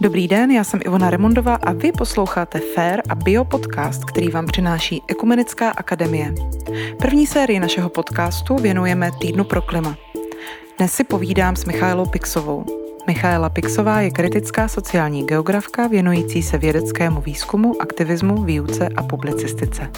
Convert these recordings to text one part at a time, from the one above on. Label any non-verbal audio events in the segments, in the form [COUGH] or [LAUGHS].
Dobrý den, já jsem Ivona Remondová a vy posloucháte Fair a Bio podcast, který vám přináší Ekumenická akademie. První sérii našeho podcastu věnujeme Týdnu pro klima. Dnes si povídám s Michailou Pixovou. Michaela Pixová je kritická sociální geografka věnující se vědeckému výzkumu, aktivismu, výuce a publicistice.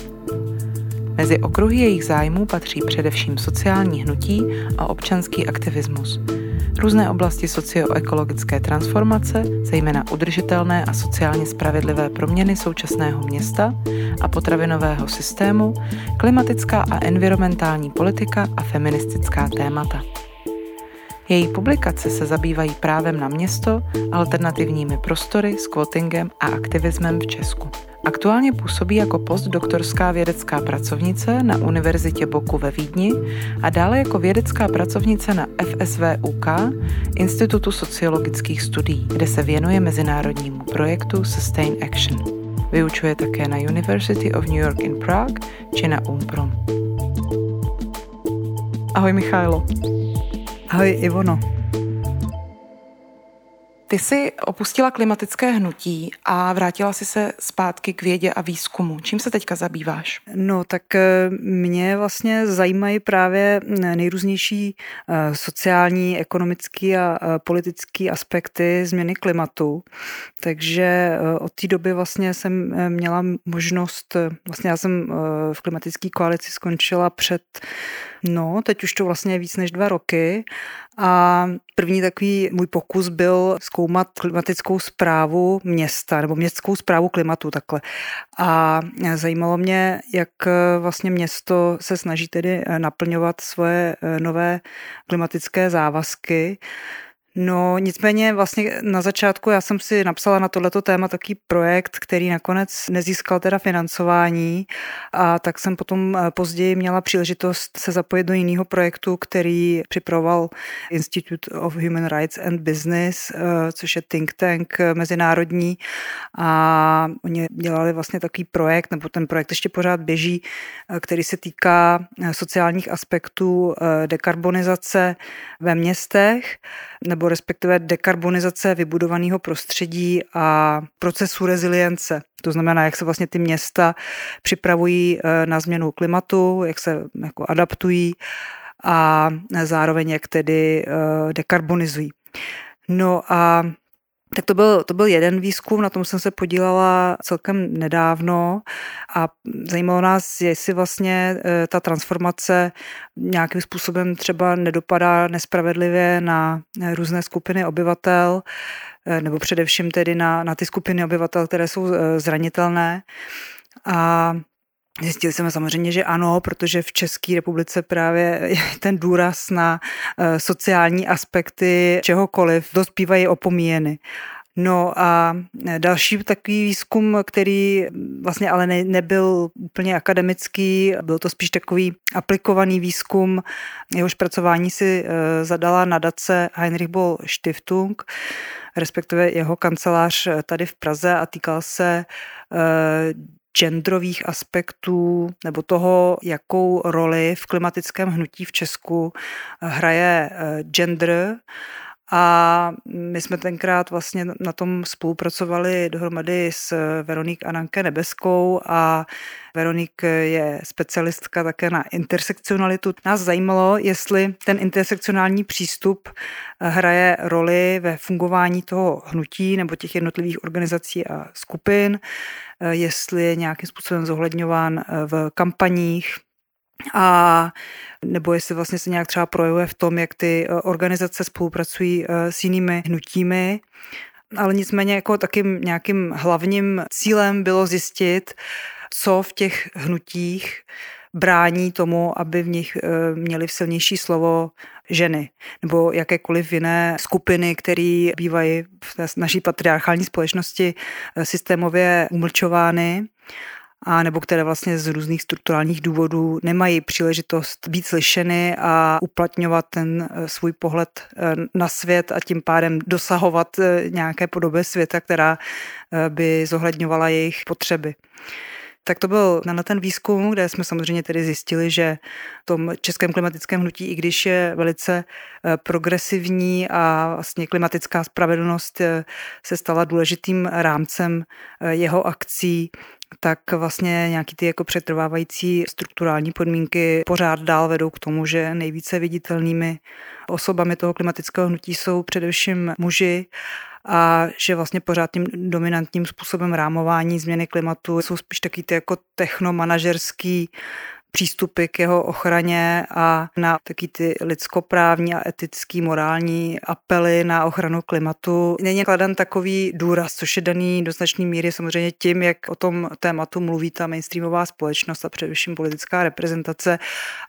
Mezi okruhy jejich zájmů patří především sociální hnutí a občanský aktivismus – různé oblasti socioekologické transformace, zejména udržitelné a sociálně spravedlivé proměny současného města a potravinového systému, klimatická a environmentální politika a feministická témata. Její publikace se zabývají právem na město, alternativními prostory, squattingem a aktivismem v Česku. Aktuálně působí jako postdoktorská vědecká pracovnice na Univerzitě Boku ve Vídni a dále jako vědecká pracovnice na FSVUK, Institutu sociologických studií, kde se věnuje mezinárodnímu projektu Sustain Action. Vyučuje také na University of New York in Prague či na UMPROM. Ahoj Michailo. Ahoj Ivono. Ty jsi opustila klimatické hnutí a vrátila si se zpátky k vědě a výzkumu. Čím se teďka zabýváš? No, tak eh, mě vlastně zajímají právě nejrůznější eh, sociální, ekonomické a politické aspekty změny klimatu. Takže od té doby vlastně jsem měla možnost, vlastně já jsem v klimatické koalici skončila před No, teď už to vlastně je víc než dva roky a první takový můj pokus byl zkoumat klimatickou zprávu města nebo městskou zprávu klimatu takhle. A zajímalo mě, jak vlastně město se snaží tedy naplňovat svoje nové klimatické závazky. No nicméně vlastně na začátku já jsem si napsala na tohleto téma taký projekt, který nakonec nezískal teda financování a tak jsem potom eh, později měla příležitost se zapojit do jiného projektu, který připravoval Institute of Human Rights and Business, eh, což je think tank eh, mezinárodní. A oni dělali vlastně takový projekt, nebo ten projekt ještě pořád běží, který se týká sociálních aspektů dekarbonizace ve městech nebo respektive dekarbonizace vybudovaného prostředí a procesu rezilience. To znamená, jak se vlastně ty města připravují eh, na změnu klimatu, jak se jako adaptují a zároveň jak tedy eh, dekarbonizují. No a tak to byl, to byl jeden výzkum, na tom jsem se podílela celkem nedávno a zajímalo nás, jestli vlastně e, ta transformace nějakým způsobem třeba nedopadá nespravedlivě na e, různé skupiny obyvatel, e, nebo především tedy na, na ty skupiny obyvatel, které jsou zranitelné. A Zjistili jsme samozřejmě, že ano, protože v České republice právě ten důraz na eh, sociální aspekty čehokoliv dospívají opomíjeny. No a další takový výzkum, který vlastně ale ne, nebyl úplně akademický, byl to spíš takový aplikovaný výzkum, jehož pracování si eh, zadala nadace Heinrich Boll Stiftung, respektive jeho kancelář tady v Praze a týkal se eh, genderových aspektů nebo toho, jakou roli v klimatickém hnutí v Česku hraje eh, gender. A my jsme tenkrát vlastně na tom spolupracovali dohromady s Veronik Ananke Nebeskou a Veronik je specialistka také na intersekcionalitu. Nás zajímalo, jestli ten intersekcionální přístup hraje roli ve fungování toho hnutí nebo těch jednotlivých organizací a skupin, jestli je nějakým způsobem zohledňován v kampaních, a nebo jestli vlastně se nějak třeba projevuje v tom, jak ty organizace spolupracují s jinými hnutími. Ale nicméně jako takým nějakým hlavním cílem bylo zjistit, co v těch hnutích brání tomu, aby v nich eh, měli v silnější slovo ženy nebo jakékoliv jiné skupiny, které bývají v naší patriarchální společnosti eh, systémově umlčovány a nebo které vlastně z různých strukturálních důvodů nemají příležitost být slyšeny a uplatňovat ten eh, svůj pohled na svět a tím pádem dosahovat nějaké podoby světa, která by zohledňovala jejich potřeby. Tak to byl na ten výzkum, kde jsme samozřejmě tedy zjistili, že v tom českém klimatickém hnutí, i když je velice eh, progresivní a vlastně klimatická spravedlnost eh, se stala důležitým rámcem eh, jeho akcí, tak vlastně nějaký ty jako přetrvávající strukturální podmínky pořád dál vedou k tomu, že nejvíce viditelnými osobami toho klimatického hnutí jsou především muži a že vlastně pořád tím dominantním způsobem rámování změny klimatu jsou spíš taky ty jako technomanažerský přístupy k jeho ochraně a na taky ty lidskoprávní a etický, morální apely na ochranu klimatu. Není kladen takový důraz, což je daný do značné míry samozřejmě tím, jak o tom tématu mluví ta mainstreamová společnost a především politická reprezentace,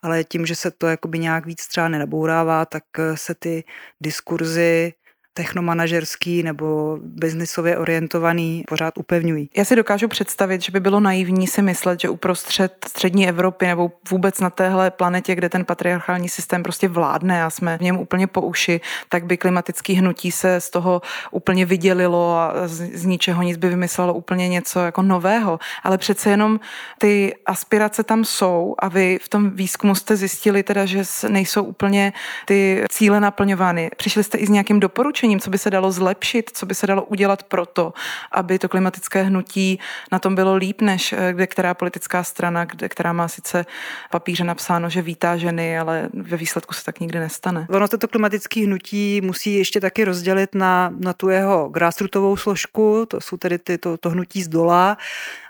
ale tím, že se to jakoby nějak víc třeba nenabourává, tak se ty diskurzy technomanažerský nebo biznisově orientovaný pořád upevňují. Já si dokážu představit, že by bylo naivní si myslet, že uprostřed střední Evropy nebo vůbec na téhle planetě, kde ten patriarchální systém prostě vládne a jsme v něm úplně po uši, tak by klimatický hnutí se z toho úplně vydělilo a z, z ničeho nic by vymyslelo úplně něco jako nového. Ale přece jenom ty aspirace tam jsou a vy v tom výzkumu jste zjistili teda, že nejsou úplně ty cíle naplňovány. Přišli jste i s nějakým doporučením doporučením, co by se dalo zlepšit, co by se dalo udělat pro to, aby to klimatické hnutí na tom bylo líp, než eh, kde která politická strana, kde, která má sice papíře napsáno, že vítá ženy, ale ve výsledku se tak nikdy nestane. Ono to klimatické hnutí musí ještě taky rozdělit na, na tu jeho grassrootovou složku, to jsou tedy ty, to, to hnutí z dola,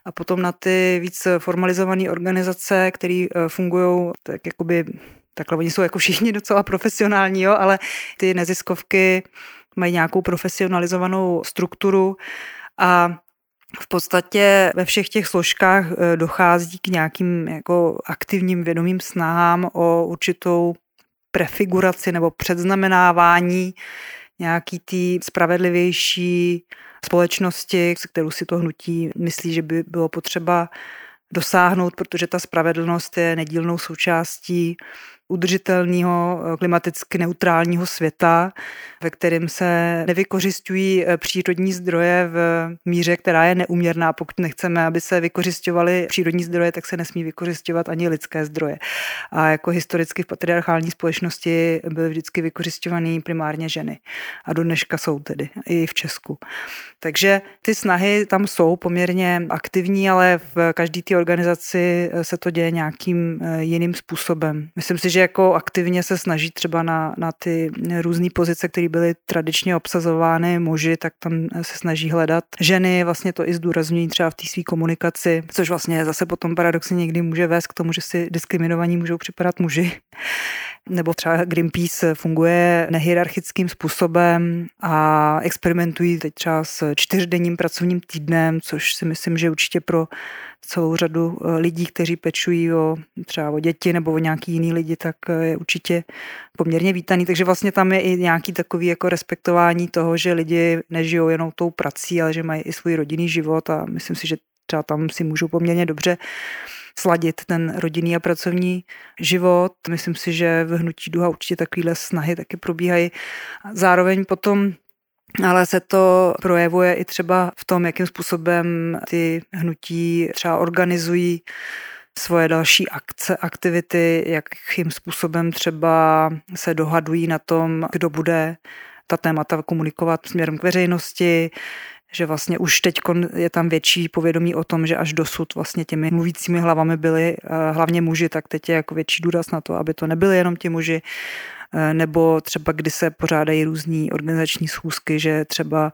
a potom na ty víc formalizované organizace, které eh, fungují tak jakoby takhle oni jsou jako všichni docela profesionální, jo, ale ty neziskovky mají nějakou profesionalizovanou strukturu a v podstatě ve všech těch složkách eh, dochází k nějakým jako aktivním vědomým snahám o určitou prefiguraci nebo předznamenávání nějaký tý spravedlivější společnosti, se kterou si to hnutí myslí, že by bylo potřeba dosáhnout, protože ta spravedlnost je nedílnou součástí udržitelného eh, klimaticky neutrálního světa, ve kterém se nevykořišťují eh, přírodní zdroje v míře, která je neuměrná. Pokud nechceme, aby se vykořišťovaly přírodní zdroje, tak se nesmí vykořišťovat ani lidské zdroje. A jako historicky v patriarchální společnosti byly vždycky vykořišťované primárně ženy. A do dneška jsou tedy i v Česku. Takže ty snahy tam jsou poměrně aktivní, ale v každé té organizaci eh, se to děje nějakým jiným způsobem. Myslím si, že že jako aktivně se snaží třeba na, na ty různé pozice, které byly tradičně obsazovány muži, tak tam se snaží hledat ženy, vlastně to i zdůrazňují třeba v té své komunikaci, což vlastně zase potom paradoxně někdy může vést k tomu, že si diskriminovaní můžou připadat muži. [LAUGHS] Nebo třeba Greenpeace funguje nehierarchickým způsobem a experimentují teď třeba s čtyřdenním pracovním týdnem, což si myslím, že určitě pro celou řadu eh, lidí, kteří pečují o třeba o děti nebo o nějaký jiný lidi, tak eh, je určitě poměrně vítaný. Takže vlastně tam je i nějaký takový jako respektování toho, že lidi nežijou jenom tou prací, ale že mají i svůj rodinný život a myslím si, že třeba tam si můžou poměrně dobře sladit ten rodinný a pracovní život. Myslím si, že v Hnutí Duha určitě takovéhle snahy taky probíhají. Zároveň potom ale se to projevuje i třeba v tom, jakým způsobem ty hnutí třeba organizují svoje další akce, aktivity, jakým způsobem třeba se dohadují na tom, kdo bude ta témata komunikovat směrem k veřejnosti, že vlastně už teď je tam větší povědomí o tom, že až dosud vlastně těmi mluvícími hlavami byli eh, hlavně muži, tak teď je jako větší důraz na to, aby to nebyli jenom ti muži, nebo třeba kdy se pořádají různé organizační schůzky, že třeba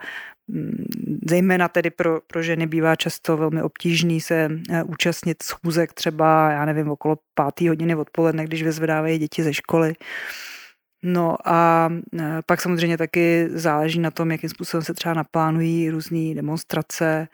mm, zejména tedy pro, pro ženy bývá často velmi obtížný se eh, účastnit schůzek třeba, já nevím, okolo pátý hodiny odpoledne, když vyzvedávají děti ze školy. No a e, pak samozřejmě taky záleží na tom, jakým způsobem se třeba naplánují různé demonstrace,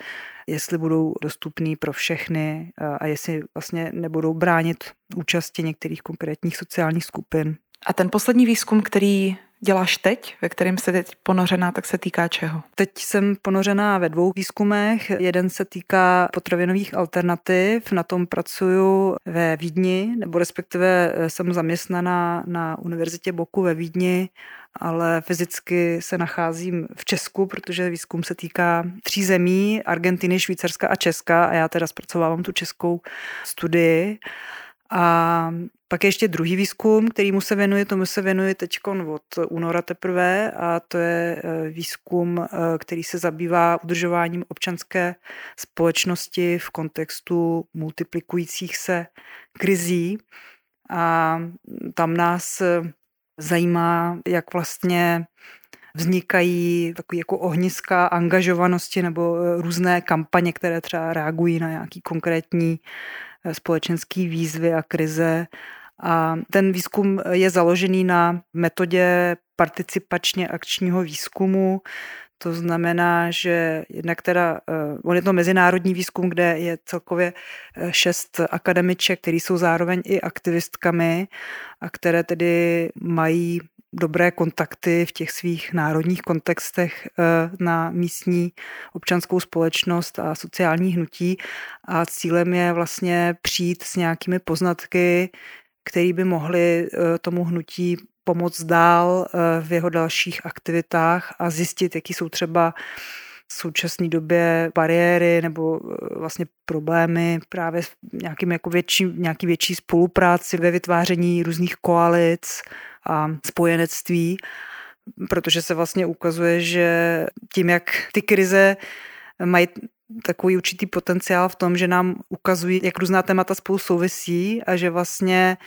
jestli budou dostupný pro všechny a jestli vlastně nebudou bránit účasti některých konkrétních sociálních skupin. A ten poslední výzkum, který děláš teď, ve kterým jste teď ponořená, tak se týká čeho? Teď jsem ponořená ve dvou výzkumech. Jeden se týká potravinových alternativ. Na tom pracuju ve Vídni, nebo respektive jsem zaměstnaná na Univerzitě Boku ve Vídni ale fyzicky se nacházím v Česku, protože výzkum se týká tří zemí, Argentiny, Švýcarska a Česka a já teda zpracovávám tu českou studii. A pak je ještě druhý výzkum, kterýmu se věnuje, tomu se věnuje teď od února teprve a to je e, výzkum, e, který se zabývá udržováním občanské společnosti v kontextu multiplikujících se krizí. A tam nás zajímá, jak vlastně vznikají takové jako ohniska angažovanosti nebo e, různé kampaně, které třeba reagují na nějaký konkrétní e, společenský výzvy a krize. A ten výzkum je založený na metodě participačně akčního výzkumu, to znamená, že jednak teda, uh, on je to mezinárodní výzkum, kde je celkově šest akademiček, které jsou zároveň i aktivistkami a které tedy mají dobré kontakty v těch svých národních kontextech na místní občanskou společnost a sociální hnutí. A cílem je vlastně přijít s nějakými poznatky, které by mohly tomu hnutí pomoct dál eh, v jeho dalších aktivitách a zjistit, jaký jsou třeba v současné době bariéry nebo eh, vlastně problémy právě s nějakým jako větší, nějaký větší spolupráci ve vytváření různých koalic a spojenectví, protože se vlastně ukazuje, že tím, jak ty krize mají takový určitý potenciál v tom, že nám ukazují, jak různá témata spolu souvisí a že vlastně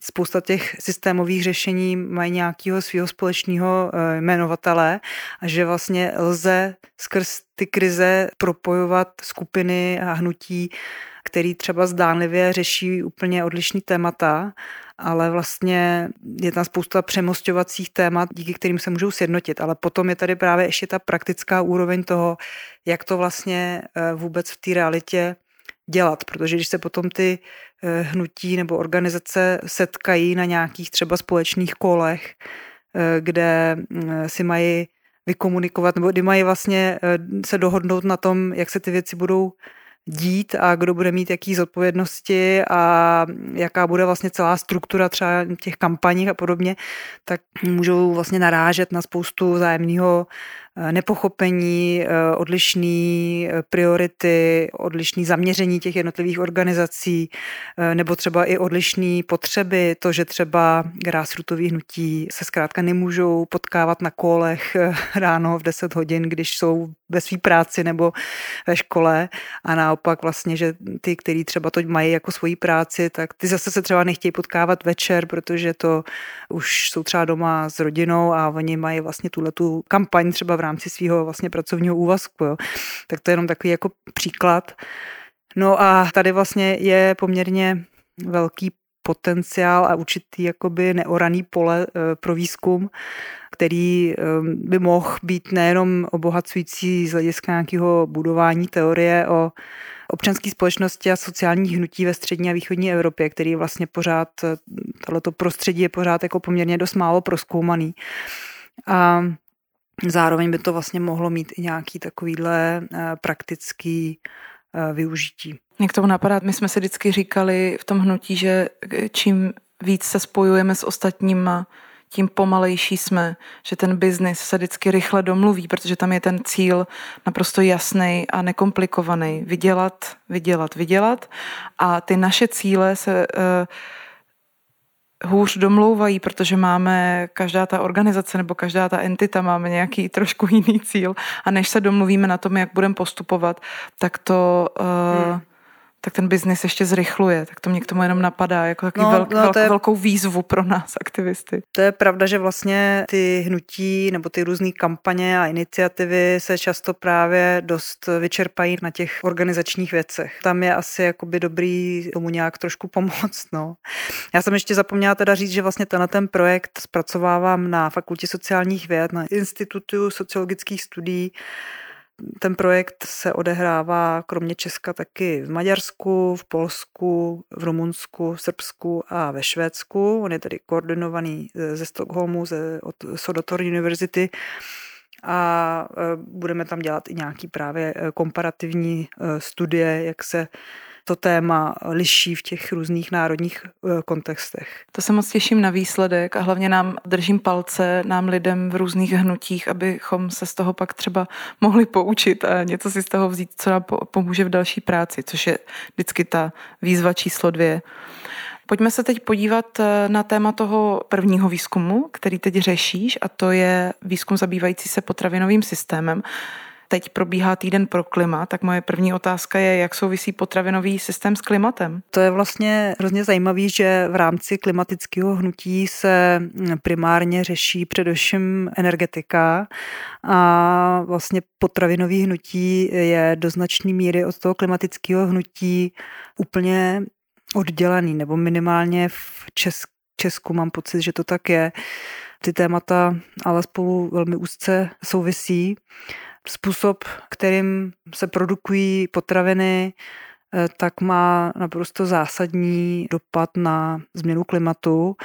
spousta těch systémových řešení mají nějakého svého společného eh, jmenovatele a že vlastně lze skrz ty krize propojovat skupiny a hnutí, který třeba zdánlivě řeší úplně odlišný témata, ale vlastně je tam spousta přemostovacích témat, díky kterým se můžou sjednotit. Ale potom je tady právě ještě ta praktická úroveň toho, jak to vlastně eh, vůbec v té realitě dělat, protože když se potom ty hnutí nebo organizace setkají na nějakých třeba společných kolech, eh, kde mm, si mají vykomunikovat, nebo kdy mají vlastně eh, se dohodnout na tom, jak se ty věci budou dít a kdo bude mít jaký zodpovědnosti a jaká bude vlastně celá struktura třeba těch kampaní a podobně, tak můžou vlastně narážet na spoustu zájemného Eh, nepochopení, eh, odlišné eh, priority, odlišné zaměření těch jednotlivých organizací, nebo třeba i odlišné potřeby, to, že třeba grassrootový hnutí se zkrátka nemůžou potkávat na kolech ráno v 10 hodin, když jsou ve své práci nebo ve škole a naopak vlastně, že ty, který třeba to mají jako svoji práci, tak ty zase se třeba nechtějí potkávat večer, protože to už jsou třeba doma s rodinou a oni mají vlastně tuhle tu kampaň třeba v rámci svého vlastně pracovního úvazku. Jo. Tak to je jenom takový jako příklad. No a tady vlastně je poměrně velký potenciál a určitý jakoby neoraný pole eh, pro výzkum, který eh, by mohl být nejenom obohacující z hlediska nějakého budování teorie o občanské společnosti a sociálních hnutí ve střední a východní Evropě, který vlastně pořád, eh, tohleto prostředí je pořád jako poměrně dost málo proskoumaný. A Zároveň by to vlastně mohlo mít i nějaký takovýhle eh, praktický eh, využití. Mě k tomu napadá, my jsme si vždycky říkali v tom hnutí, že čím víc se spojujeme s ostatníma, tím pomalejší jsme, že ten biznis se vždycky rychle domluví, protože tam je ten cíl naprosto jasný a nekomplikovaný. Vydělat, vydělat, vydělat. A ty naše cíle se uh, hůř domlouvají, protože máme, každá ta organizace nebo každá ta entita máme nějaký trošku jiný cíl. A než se domluvíme na tom, jak budeme postupovat, tak to uh, hmm tak ten biznis ještě zrychluje. Tak to mě k tomu jenom napadá, jako takový no, velk, no, velk, je, velkou výzvu pro nás, aktivisty. To je pravda, že vlastně ty hnutí nebo ty různé kampaně a iniciativy se často právě dost vyčerpají na těch organizačních věcech. Tam je asi jakoby dobrý tomu nějak trošku pomoct. No. Já jsem ještě zapomněla teda říct, že vlastně tenhle ten projekt zpracovávám na Fakultě sociálních věd, na Institutu sociologických studií ten projekt se odehrává kromě Česka taky v Maďarsku, v Polsku, v Rumunsku, v Srbsku a ve Švédsku. On je tedy koordinovaný ze Stockholmu, ze, od Sodotor University a budeme tam dělat i nějaký právě komparativní studie, jak se to téma liší v těch různých národních eh, kontextech. To se moc těším na výsledek a hlavně nám držím palce, nám lidem v různých hnutích, abychom se z toho pak třeba mohli poučit a něco si z toho vzít, co nám pomůže v další práci, což je vždycky ta výzva číslo dvě. Pojďme se teď podívat eh, na téma toho prvního výzkumu, který teď řešíš, a to je výzkum zabývající se potravinovým systémem teď probíhá týden pro klima, tak moje první otázka je, jak souvisí potravinový systém s klimatem? To je vlastně hrozně zajímavé, že v rámci klimatického hnutí se primárně řeší především energetika a vlastně potravinový hnutí je do značné míry od toho klimatického hnutí úplně oddělený, nebo minimálně v Česku Česku mám pocit, že to tak je. Ty témata ale spolu velmi úzce souvisí způsob, kterým se produkují potraviny, eh, tak má naprosto zásadní dopad na změnu klimatu,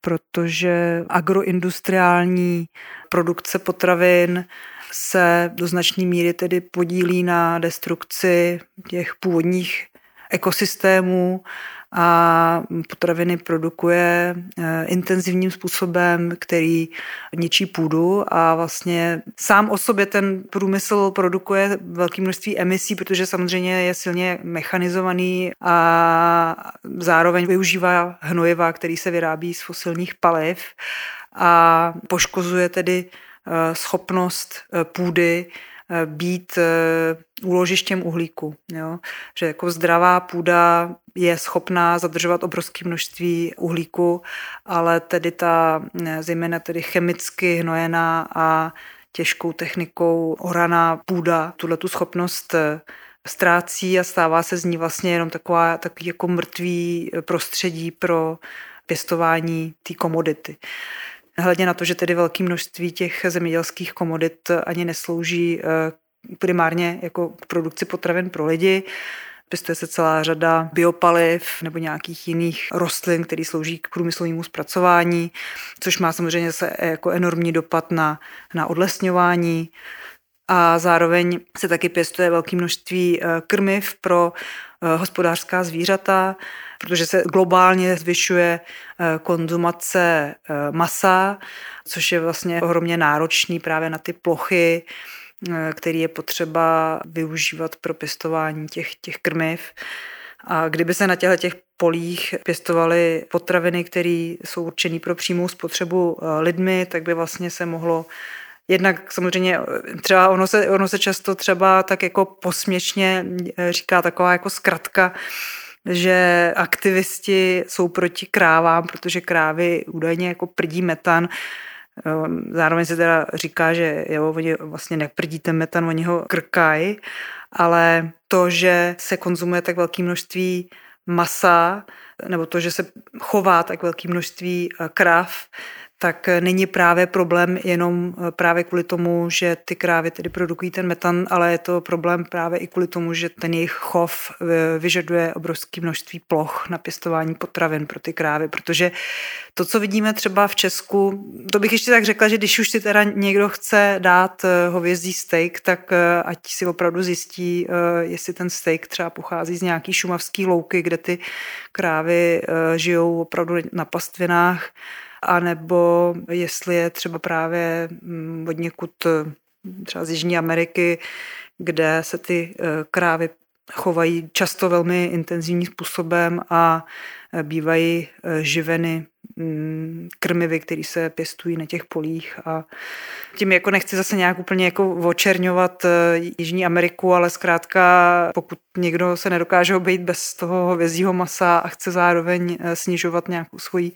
protože agroindustriální produkce potravin se do značné míry tedy podílí na destrukci těch původních ekosystémů a potraviny produkuje eh, intenzivním způsobem, který ničí půdu a vlastně sám o sobě ten průmysl produkuje velké množství emisí, protože samozřejmě je silně mechanizovaný a zároveň využívá hnojiva, který se vyrábí z fosilních paliv a poškozuje tedy eh, schopnost eh, půdy být úložištěm uhlíku. Jo? Že jako zdravá půda je schopná zadržovat obrovské množství uhlíku, ale tedy ta zejména tedy chemicky hnojená a těžkou technikou oraná půda tuhle tu schopnost eh, ztrácí a stává se z ní vlastně jenom taková, takový jako mrtvý prostředí pro pěstování té komodity. Hledně na to, že tedy velké množství těch zemědělských komodit ani neslouží eh, primárně jako k produkci potravin pro lidi. Pěstuje se celá řada biopaliv nebo nějakých jiných rostlin, které slouží k průmyslovému zpracování, což má samozřejmě se jako enormní dopad na, na odlesňování. A zároveň se taky pěstuje velké množství eh, krmiv pro eh, hospodářská zvířata, protože se globálně zvyšuje eh, konzumace masa, což je vlastně ohromně náročný právě na ty plochy, který je potřeba využívat pro pěstování těch, těch krmiv. A kdyby se na těchto těch polích pěstovaly potraviny, které jsou určené pro přímou spotřebu lidmi, tak by vlastně se mohlo Jednak samozřejmě třeba ono se, ono se často třeba tak jako posměšně eh, říká taková jako zkratka, že aktivisti jsou proti krávám, protože krávy údajně jako prdí metan. Zároveň se teda říká, že jo, oni vlastně neprdí ten metan, oni ho krkají, ale to, že se konzumuje tak velké množství masa, nebo to, že se chová tak velké množství eh, krav, tak není právě problém jenom eh, právě kvůli tomu, že ty krávy tedy produkují ten metan, ale je to problém právě i kvůli tomu, že ten jejich chov eh, vyžaduje obrovské množství ploch na pěstování potravin pro ty krávy, protože to, co vidíme třeba v Česku, to bych ještě tak řekla, že když už si teda někdo chce dát eh, hovězí steak, tak ať si opravdu zjistí, jestli ten steak třeba pochází z nějaký šumavský louky, kde ty krávy žijou opravdu na pastvinách, anebo jestli je třeba právě mm, od někud třeba z Jižní Ameriky, kde se ty eh, krávy chovají často velmi intenzivním způsobem a eh, bývají eh, živeny mm, krmivy, které se pěstují na těch polích. A tím jako nechci zase nějak úplně jako očerňovat Jižní Ameriku, ale zkrátka pokud někdo se nedokáže obejít bez toho hovězího masa a chce zároveň snižovat nějakou svoji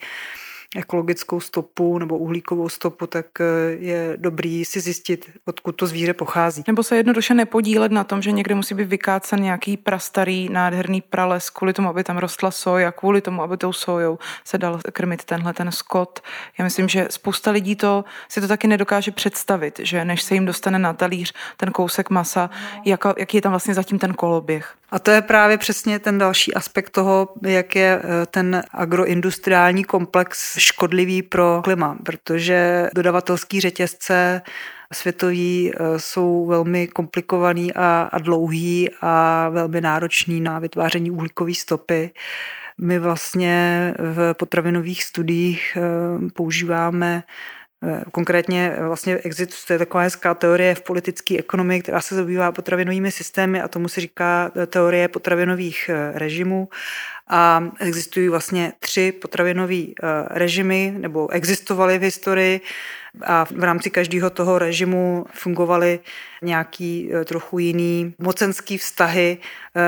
ekologickou stopu nebo uhlíkovou stopu, tak eh, je dobrý si zjistit, odkud to zvíře pochází. Nebo se jednoduše nepodílet na tom, že někde musí být vykácen nějaký prastarý, nádherný prales kvůli tomu, aby tam rostla soja, kvůli tomu, aby tou sojou se dal krmit tenhle ten skot. Já myslím, že spousta lidí to si to taky nedokáže představit, že než se jim dostane na talíř ten kousek masa, jak, jaký je tam vlastně zatím ten koloběh. A to je právě přesně ten další aspekt toho, jak je eh, ten agroindustriální komplex škodlivý pro klima, protože dodavatelský řetězce světový eh, jsou velmi komplikovaný a, a dlouhý a velmi náročný na vytváření uhlíkové stopy. My vlastně v potravinových studiích eh, používáme konkrétně eh, vlastně existuje taková hezká teorie v politické ekonomii, která se zabývá potravinovými systémy a tomu se říká eh, teorie potravinových režimů. A existují vlastně tři potravinové režimy, nebo existovaly v historii a v rámci každého toho režimu fungovaly nějaký trochu jiný mocenský vztahy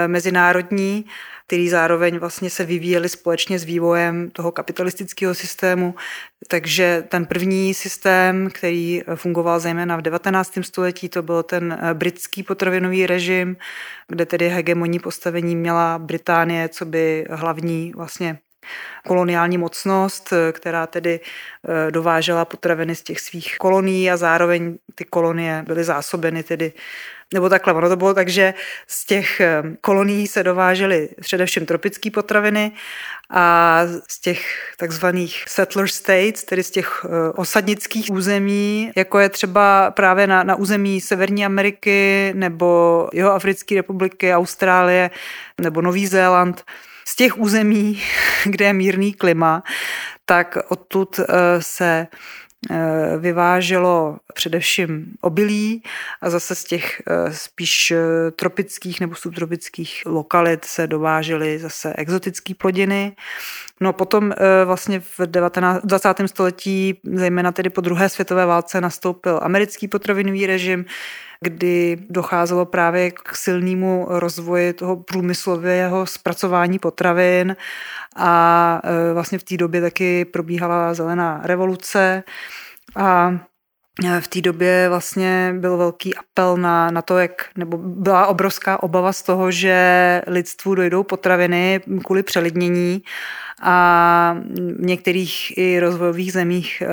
mezinárodní který zároveň vlastně se vyvíjely společně s vývojem toho kapitalistického systému. Takže ten první systém, který fungoval zejména v 19. století, to byl ten eh, britský potravinový režim, kde tedy hegemonní postavení měla Británie, co by hlavní vlastně koloniální mocnost, která tedy eh, dovážela potraviny z těch svých kolonií a zároveň ty kolonie byly zásobeny tedy nebo takhle, ono to bylo tak, že z těch eh, kolonií se dovážely především tropické potraviny a z těch takzvaných settler states, tedy z těch osadnických území, jako je třeba právě na, na území Severní Ameriky nebo Jihoafrické republiky, Austrálie nebo Nový Zéland, z těch území, kde je mírný klima, tak odtud eh, se eh, vyváželo především obilí a zase z těch eh, spíš tropických nebo subtropických lokalit se dovážely zase exotické plodiny. No potom vlastně v 19, 20. století, zejména tedy po druhé světové válce, nastoupil americký potravinový režim, kdy docházelo právě k silnému rozvoji toho průmyslového zpracování potravin a e, vlastně v té době taky probíhala zelená revoluce. A v té době vlastně byl velký apel na, na to, jak, nebo byla obrovská obava z toho, že lidstvu dojdou potraviny kvůli přelidnění a v některých i rozvojových zemích eh,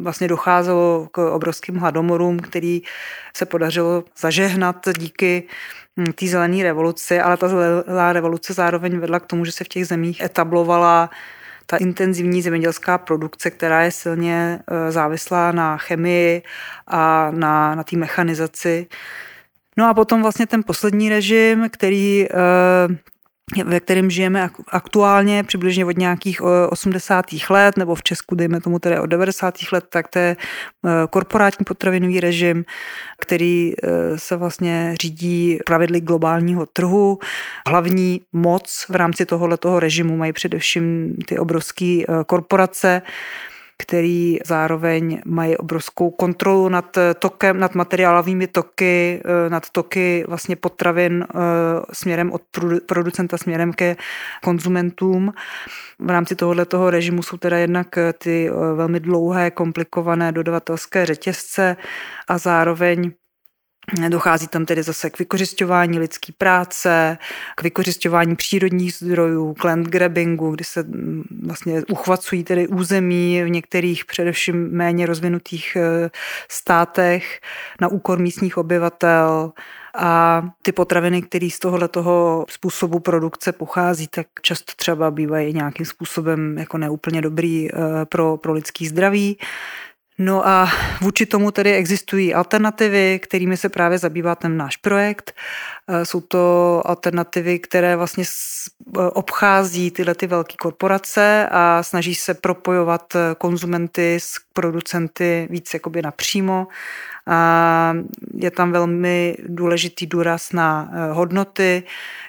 vlastně docházelo k obrovským hladomorům, který se podařilo zažehnat díky hm, té zelené revoluci, ale ta zelená revoluce zároveň vedla k tomu, že se v těch zemích etablovala ta intenzivní zemědělská produkce, která je silně eh, závislá na chemii a na, na té mechanizaci. No a potom vlastně ten poslední režim, který eh, ve kterém žijeme aktuálně přibližně od nějakých 80. let, nebo v Česku dejme tomu tedy od 90. let, tak to je eh, korporátní potravinový režim, který eh, se vlastně řídí pravidly globálního trhu. Hlavní moc v rámci tohoto režimu mají především ty obrovské eh, korporace, který zároveň mají obrovskou kontrolu nad tokem, nad materiálovými toky, eh, nad toky vlastně potravin eh, směrem od producenta směrem ke konzumentům. V rámci tohoto režimu jsou teda jednak eh, ty velmi dlouhé, komplikované dodavatelské řetězce a zároveň Dochází tam tedy zase k vykořišťování lidské práce, k vykořišťování přírodních zdrojů, k land grabbingu, kdy se mm, vlastně uchvacují tedy území v některých především méně rozvinutých e, státech na úkor místních obyvatel a ty potraviny, které z tohoto způsobu produkce pochází, tak často třeba bývají nějakým způsobem jako neúplně dobrý e, pro, pro lidský zdraví. No a vůči tomu tedy existují alternativy, kterými se právě zabývá ten náš projekt. Eh, jsou to alternativy, které vlastně eh, obchází tyhle ty velké korporace a snaží se propojovat eh, konzumenty s producenty víc jakoby napřímo. A je tam velmi důležitý důraz na hodnoty,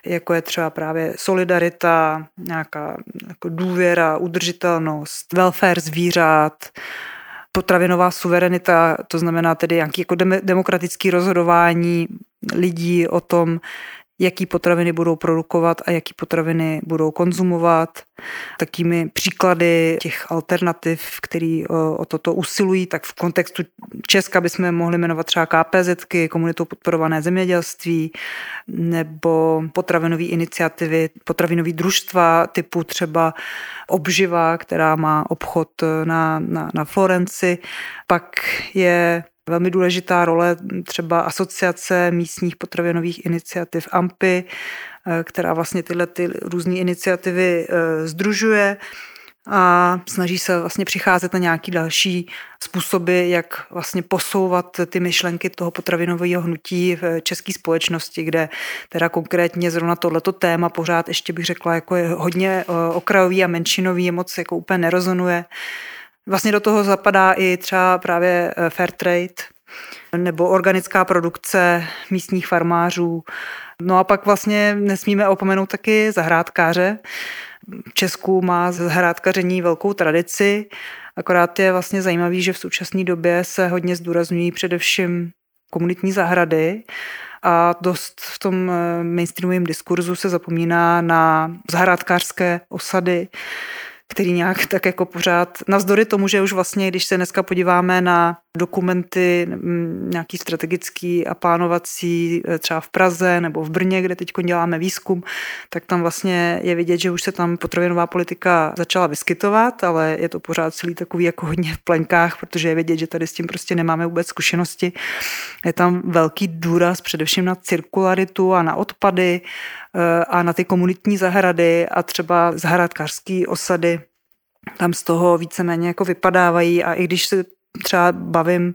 jako je třeba právě solidarita, nějaká jako důvěra, udržitelnost, welfare zvířat, potravinová suverenita, to znamená tedy nějaký jako demokratický rozhodování lidí o tom, jaký potraviny budou produkovat a jaký potraviny budou konzumovat. Takými příklady těch alternativ, který o toto usilují, tak v kontextu Česka bychom mohli jmenovat třeba KPZky, komunitou podporované zemědělství, nebo potravinové iniciativy, potravinové družstva typu třeba Obživa, která má obchod na, na, na Florenci. Pak je velmi důležitá role třeba asociace místních potravinových iniciativ AMPy, eh, která vlastně tyhle ty různé iniciativy združuje a snaží se vlastně přicházet na nějaký další způsoby, jak vlastně posouvat ty myšlenky toho potravinového hnutí v české společnosti, kde teda konkrétně zrovna tohleto téma pořád ještě bych řekla, jako je hodně eh, okrajový a menšinový, moc jako úplně nerozonuje. Vlastně do toho zapadá i třeba právě eh, fair trade nebo organická produkce místních farmářů. No a pak vlastně nesmíme opomenout taky zahrádkáře. V Česku má zahrádkaření velkou tradici, akorát je vlastně zajímavý, že v současné době se hodně zdůrazňují především komunitní zahrady a dost v tom eh, mainstreamovém diskurzu se zapomíná na zahrádkářské osady, který nějak tak jako pořád, navzdory tomu, že už vlastně, když se dneska podíváme na dokumenty nějaký strategický a plánovací e, třeba v Praze nebo v Brně, kde teď děláme výzkum, tak tam vlastně je vidět, že už se tam potravinová politika začala vyskytovat, ale je to pořád celý takový jako hodně v plenkách, protože je vidět, že tady s tím prostě nemáme vůbec zkušenosti. Je tam velký důraz především na cirkularitu a na odpady e, a na ty komunitní zahrady a třeba zahradkářské osady tam z toho víceméně jako vypadávají a i když se třeba bavím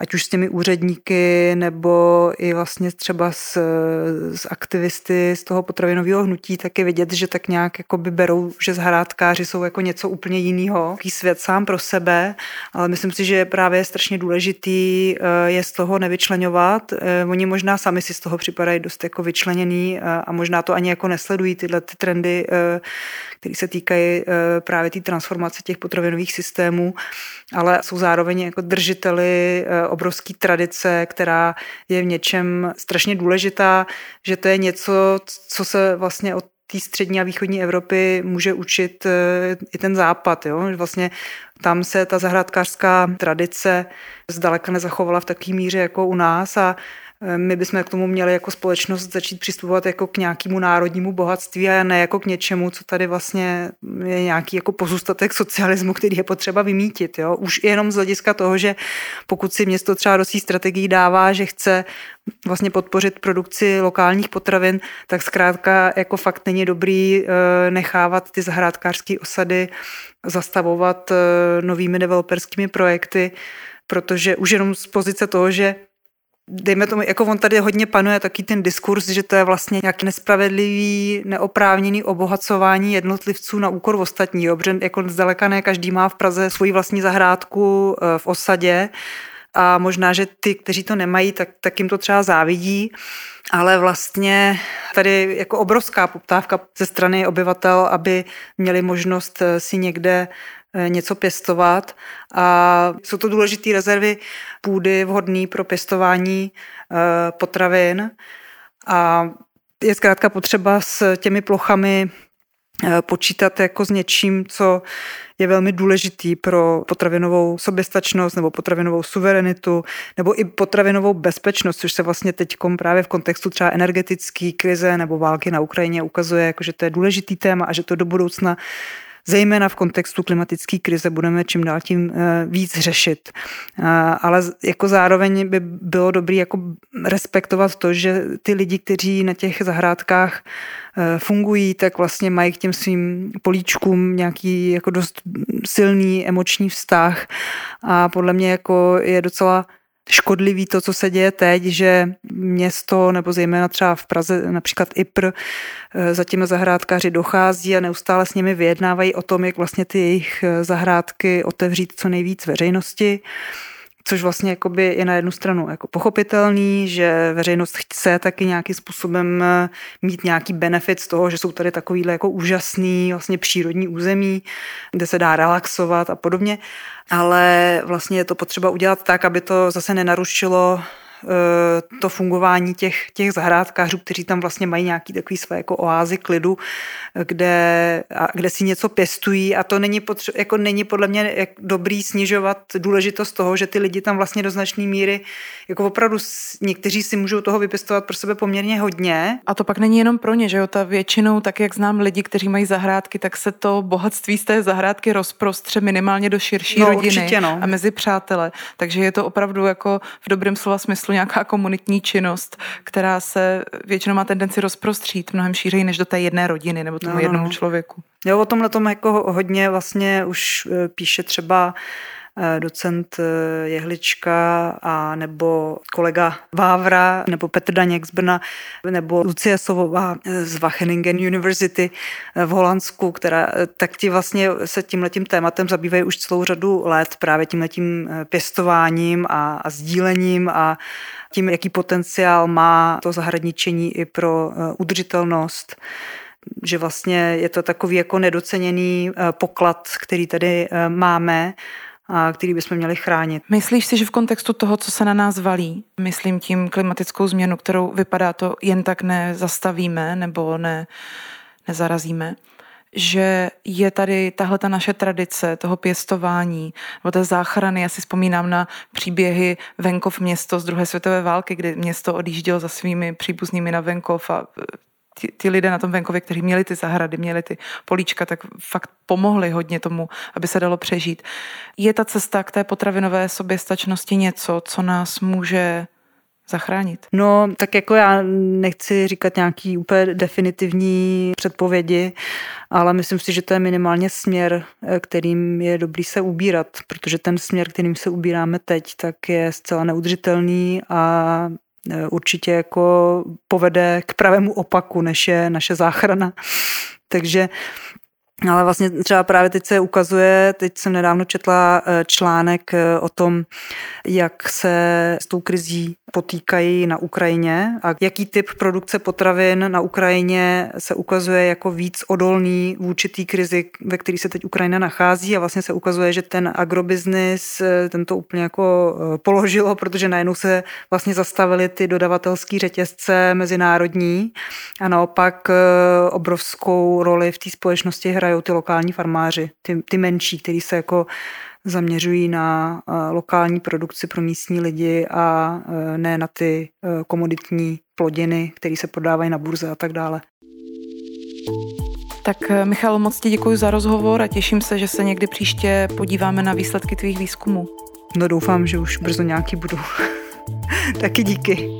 ať už s těmi úředníky, nebo i vlastně třeba s, s aktivisty z toho potravinového hnutí, tak je vidět, že tak nějak jako by berou, že zahrádkáři jsou jako něco úplně jiného, jaký svět sám pro sebe, ale myslím si, že je právě strašně důležitý eh, je z toho nevyčlenovat. Eh, oni možná sami si z toho připadají dost jako vyčleněný eh, a možná to ani jako nesledují tyhle ty trendy, které se týkají právě té transformace těch potravinových systémů, ale jsou zároveň jako držiteli obrovský tradice, která je v něčem strašně důležitá, že to je něco, co se vlastně od té střední a východní Evropy může učit eh, i ten západ. Jo? Vlastně tam se ta zahrádkářská tradice zdaleka nezachovala v takové míře jako u nás a my bychom k tomu měli jako společnost začít přistupovat jako k nějakému národnímu bohatství a ne jako k něčemu, co tady vlastně je nějaký jako pozůstatek socialismu, který je potřeba vymítit. Jo? Už jenom z hlediska toho, že pokud si město třeba do svých strategií dává, že chce vlastně podpořit produkci lokálních potravin, tak zkrátka jako fakt není dobrý eh, nechávat ty zahrádkářské osady zastavovat eh, novými developerskými projekty, protože už jenom z pozice toho, že dejme tomu, jako on tady hodně panuje taky ten diskurs, že to je vlastně nějaký nespravedlivý, neoprávněný obohacování jednotlivců na úkor ostatní, protože jako zdaleka ne každý má v Praze svoji vlastní zahrádku eh, v osadě. A možná, že ty, kteří to nemají, tak, tak jim to třeba závidí, ale vlastně tady jako obrovská poptávka ze strany obyvatel, aby měli možnost eh, si někde něco pěstovat. A jsou to důležité rezervy půdy vhodné pro pěstování eh, potravin. A je zkrátka potřeba s těmi plochami eh, počítat jako s něčím, co je velmi důležitý pro potravinovou soběstačnost nebo potravinovou suverenitu nebo i potravinovou bezpečnost, což se vlastně teď právě v kontextu třeba energetické krize nebo války na Ukrajině ukazuje, jako že to je důležitý téma a že to do budoucna zejména v kontextu klimatické krize budeme čím dál tím eh, víc řešit. Eh, ale jako zároveň by bylo dobré jako respektovat to, že ty lidi, kteří na těch zahrádkách eh, fungují, tak vlastně mají k těm svým políčkům nějaký jako dost silný emoční vztah a podle mě jako je docela škodlivý to, co se děje teď, že město nebo zejména třeba v Praze například IPR eh, za těmi zahrádkáři dochází a neustále s nimi vyjednávají o tom, jak vlastně ty jejich eh, zahrádky otevřít co nejvíc veřejnosti což vlastně jakoby je na jednu stranu jako pochopitelný, že veřejnost chce taky nějakým způsobem eh, mít nějaký benefit z toho, že jsou tady takovýhle jako úžasný vlastně přírodní území, kde se dá relaxovat a podobně, ale vlastně je to potřeba udělat tak, aby to zase nenarušilo to fungování těch, těch zahrádkářů, kteří tam vlastně mají nějaký takový své jako oázy klidu, kde, a kde si něco pěstují a to není, potře- jako není podle mě dobrý snižovat důležitost toho, že ty lidi tam vlastně do značné míry, jako opravdu někteří si můžou toho vypěstovat pro sebe poměrně hodně. A to pak není jenom pro ně, že jo, ta většinou, tak jak znám lidi, kteří mají zahrádky, tak se to bohatství z té zahrádky rozprostře minimálně do širší no, rodiny určitě, no. a mezi přátele. Takže je to opravdu jako v dobrém slova smyslu nějaká komunitní činnost, která se většinou má tendenci rozprostřít mnohem šířeji než do té jedné rodiny nebo tomu no, no, jednomu no. člověku. Jo, o tomhle tom jako hodně vlastně už e, píše třeba e, docent e, Jehlička a nebo kolega Vávra nebo Petr Daněk z Brna nebo Lucie Sovová z Wageningen University v Holandsku, která tak ti vlastně se tímhletím tématem zabývají už celou řadu let právě tímhletím pěstováním a, a sdílením a tím, jaký potenciál má to zahradničení i pro udržitelnost. Že vlastně je to takový jako nedoceněný eh, poklad, který tady eh, máme který bychom měli chránit. Myslíš si, že v kontextu toho, co se na nás valí, myslím tím klimatickou změnu, kterou vypadá to jen tak nezastavíme nebo ne, nezarazíme, že je tady tahle ta naše tradice toho pěstování nebo té záchrany. Já si vzpomínám na příběhy venkov město z druhé světové války, kdy město odjíždělo za svými příbuznými na venkov a ty, ty lidé na tom venkově, kteří měli ty zahrady, měli ty políčka, tak fakt pomohli hodně tomu, aby se dalo přežít. Je ta cesta k té potravinové soběstačnosti něco, co nás může zachránit? No, tak jako já nechci říkat nějaký úplně definitivní předpovědi, ale myslím si, že to je minimálně směr, kterým je dobrý se ubírat, protože ten směr, kterým se ubíráme teď, tak je zcela neudržitelný a Eh, určitě jako povede k pravému opaku, než je naše záchrana. [LAUGHS] Takže ale vlastně třeba právě teď se ukazuje, teď jsem nedávno četla eh, článek eh, o tom, jak se s tou krizí potýkají na Ukrajině a jaký typ produkce potravin na Ukrajině se ukazuje jako víc odolný vůči té krizi, ve které se teď Ukrajina nachází. A vlastně se ukazuje, že ten agrobiznis eh, tento úplně jako položilo, protože najednou se vlastně zastavily ty dodavatelské řetězce mezinárodní a naopak obrovskou roli v té společnosti hrají hrajou ty lokální farmáři, ty, ty menší, kteří se jako zaměřují na lokální produkci pro místní lidi a e, ne na ty e, komoditní plodiny, které se prodávají na burze a tak dále. Tak Michal, moc ti děkuji za rozhovor a těším se, že se někdy příště podíváme na výsledky tvých výzkumů. No doufám, že už brzo nějaký budou. [LAUGHS] Taky díky.